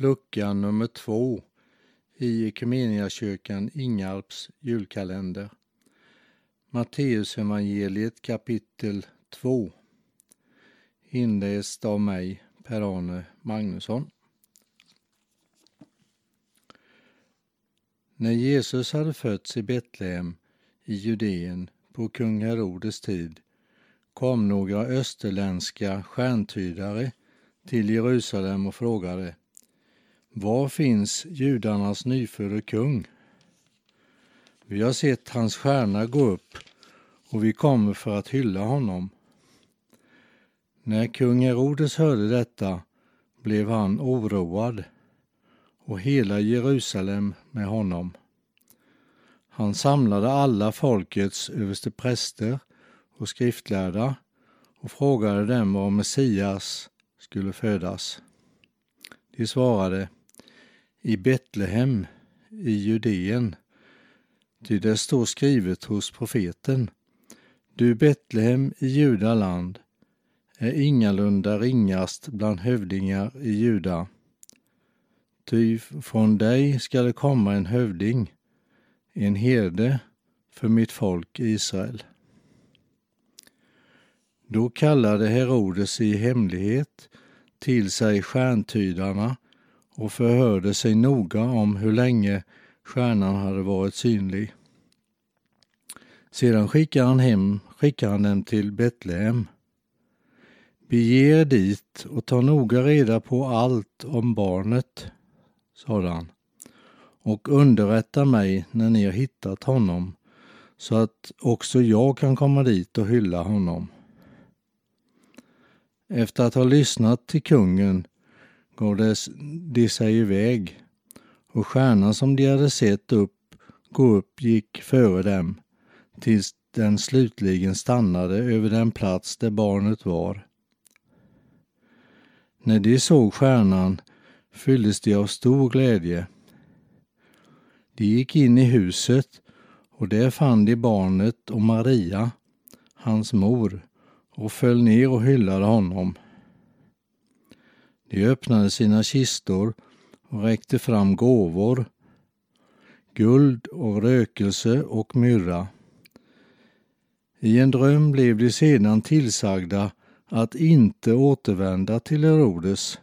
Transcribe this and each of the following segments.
lucka nummer två i Equmeniakyrkan Ingarps julkalender. Matteusevangeliet kapitel 2. Inläst av mig, Per-Arne Magnusson. När Jesus hade fötts i Betlehem i Judeen på kung Herodes tid kom några österländska stjärntydare till Jerusalem och frågade var finns judarnas nyfödde kung? Vi har sett hans stjärna gå upp och vi kommer för att hylla honom. När kung Herodes hörde detta blev han oroad och hela Jerusalem med honom. Han samlade alla folkets överstepräster och skriftlärda och frågade dem var Messias skulle födas. De svarade i Betlehem i Judeen, ty det står skrivet hos profeten. Du Betlehem i Judaland är ingalunda ringast bland hövdingar i Juda. Ty från dig skall det komma en hövding, en herde för mitt folk Israel. Då kallade Herodes i hemlighet till sig stjärntydarna och förhörde sig noga om hur länge stjärnan hade varit synlig. Sedan skickade han hem, skickade han dem till Betlehem. Bege er dit och ta noga reda på allt om barnet, sade han, och underrätta mig när ni har hittat honom, så att också jag kan komma dit och hylla honom. Efter att ha lyssnat till kungen gav de sig iväg och stjärnan som de hade sett upp gå upp gick före dem tills den slutligen stannade över den plats där barnet var. När de såg stjärnan fylldes de av stor glädje. De gick in i huset och där fann de barnet och Maria, hans mor, och föll ner och hyllade honom. De öppnade sina kistor och räckte fram gåvor, guld och rökelse och myrra. I en dröm blev de sedan tillsagda att inte återvända till Herodes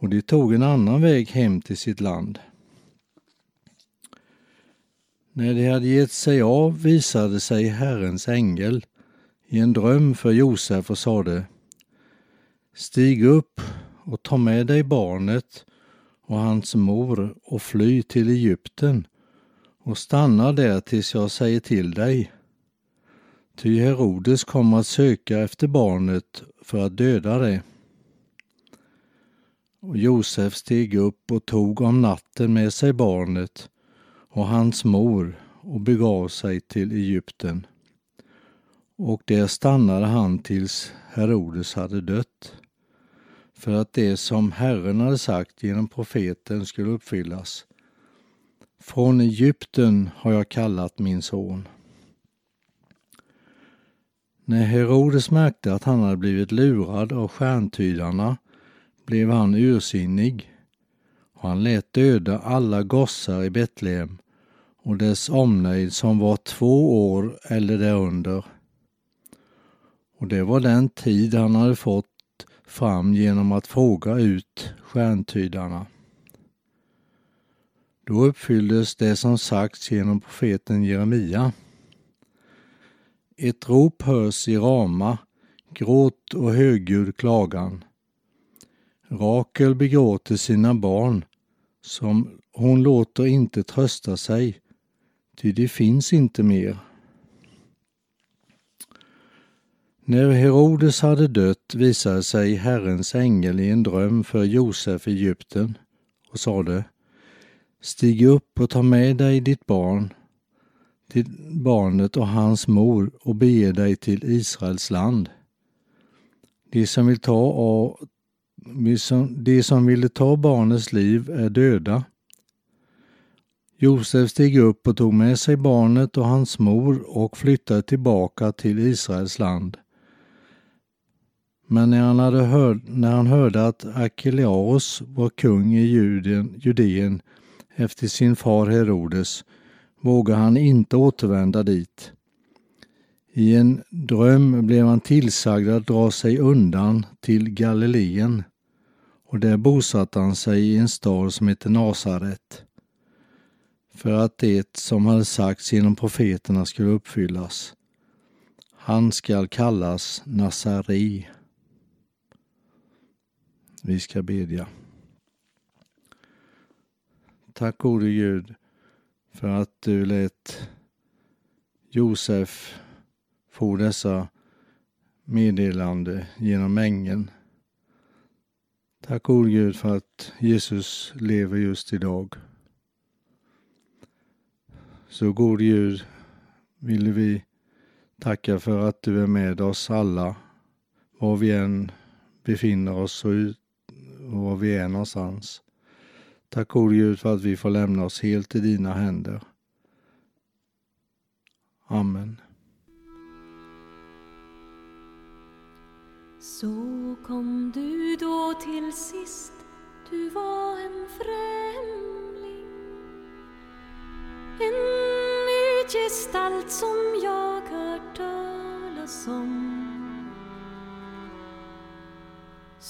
och de tog en annan väg hem till sitt land. När de hade gett sig av visade sig Herrens ängel i en dröm för Josef och sade Stig upp och ta med dig barnet och hans mor och fly till Egypten och stanna där tills jag säger till dig. Ty Herodes kommer att söka efter barnet för att döda det. Och Josef steg upp och tog om natten med sig barnet och hans mor och begav sig till Egypten och där stannade han tills Herodes hade dött, för att det som Herren hade sagt genom profeten skulle uppfyllas. Från Egypten har jag kallat min son. När Herodes märkte att han hade blivit lurad av stjärntydarna blev han ursinnig och han lät döda alla gossar i Betlehem och dess omnejd som var två år eller därunder och det var den tid han hade fått fram genom att fråga ut stjärntydarna. Då uppfylldes det som sagts genom profeten Jeremia. Ett rop hörs i Rama, gråt och högljudd klagan. Rakel begråter sina barn, som hon låter inte trösta sig, ty det finns inte mer. När Herodes hade dött visade sig Herrens ängel i en dröm för Josef i Egypten och sade Stig upp och ta med dig ditt barn, till barnet och hans mor och bege dig till Israels land. De som, vill ta de som ville ta barnets liv är döda. Josef steg upp och tog med sig barnet och hans mor och flyttade tillbaka till Israels land men när han, hade hör, när han hörde att Akeleaos var kung i Judeen, Judeen efter sin far Herodes vågade han inte återvända dit. I en dröm blev han tillsagd att dra sig undan till Galileen och där bosatte han sig i en stad som heter Nasaret för att det som hade sagts genom profeterna skulle uppfyllas. Han skall kallas Nazari. Vi ska bedja. Tack gode Gud för att du lät Josef få dessa meddelande genom ängeln. Tack gode Gud för att Jesus lever just idag. Så gode Gud vill vi tacka för att du är med oss alla var vi än befinner oss och och var vi är någonstans. Tack gode Gud för att vi får lämna oss helt i dina händer. Amen. Så kom du då till sist, du var en främling. En ny gestalt som jag hört talas om.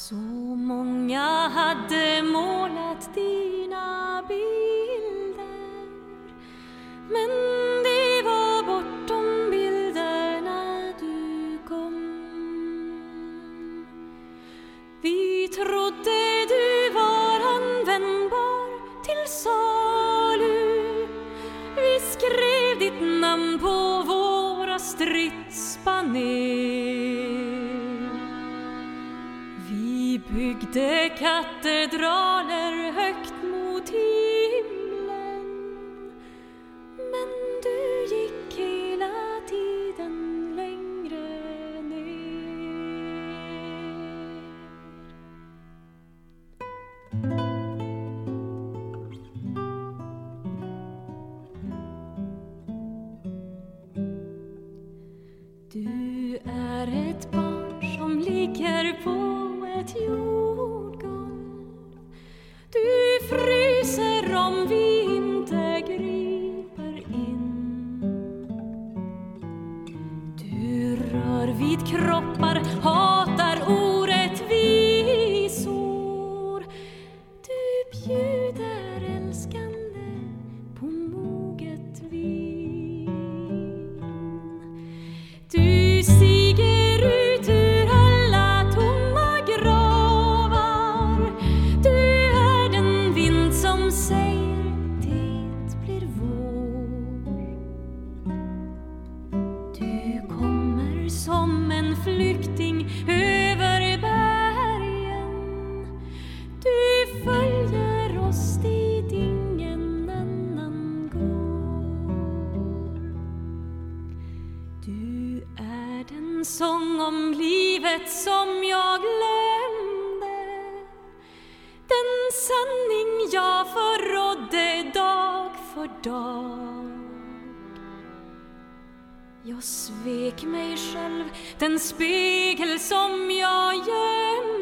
Så många hade målat dina bilder. Men byggde katedraler högt fryser om vi inte griper in. Du rör vid kroppar, som en flykting över bergen. Du följer oss dit ingen annan går. Du är den sång om livet som jag glömde. Den sanning jag förrådde dag för dag. Jag svek mig själv, den spegel som jag gömde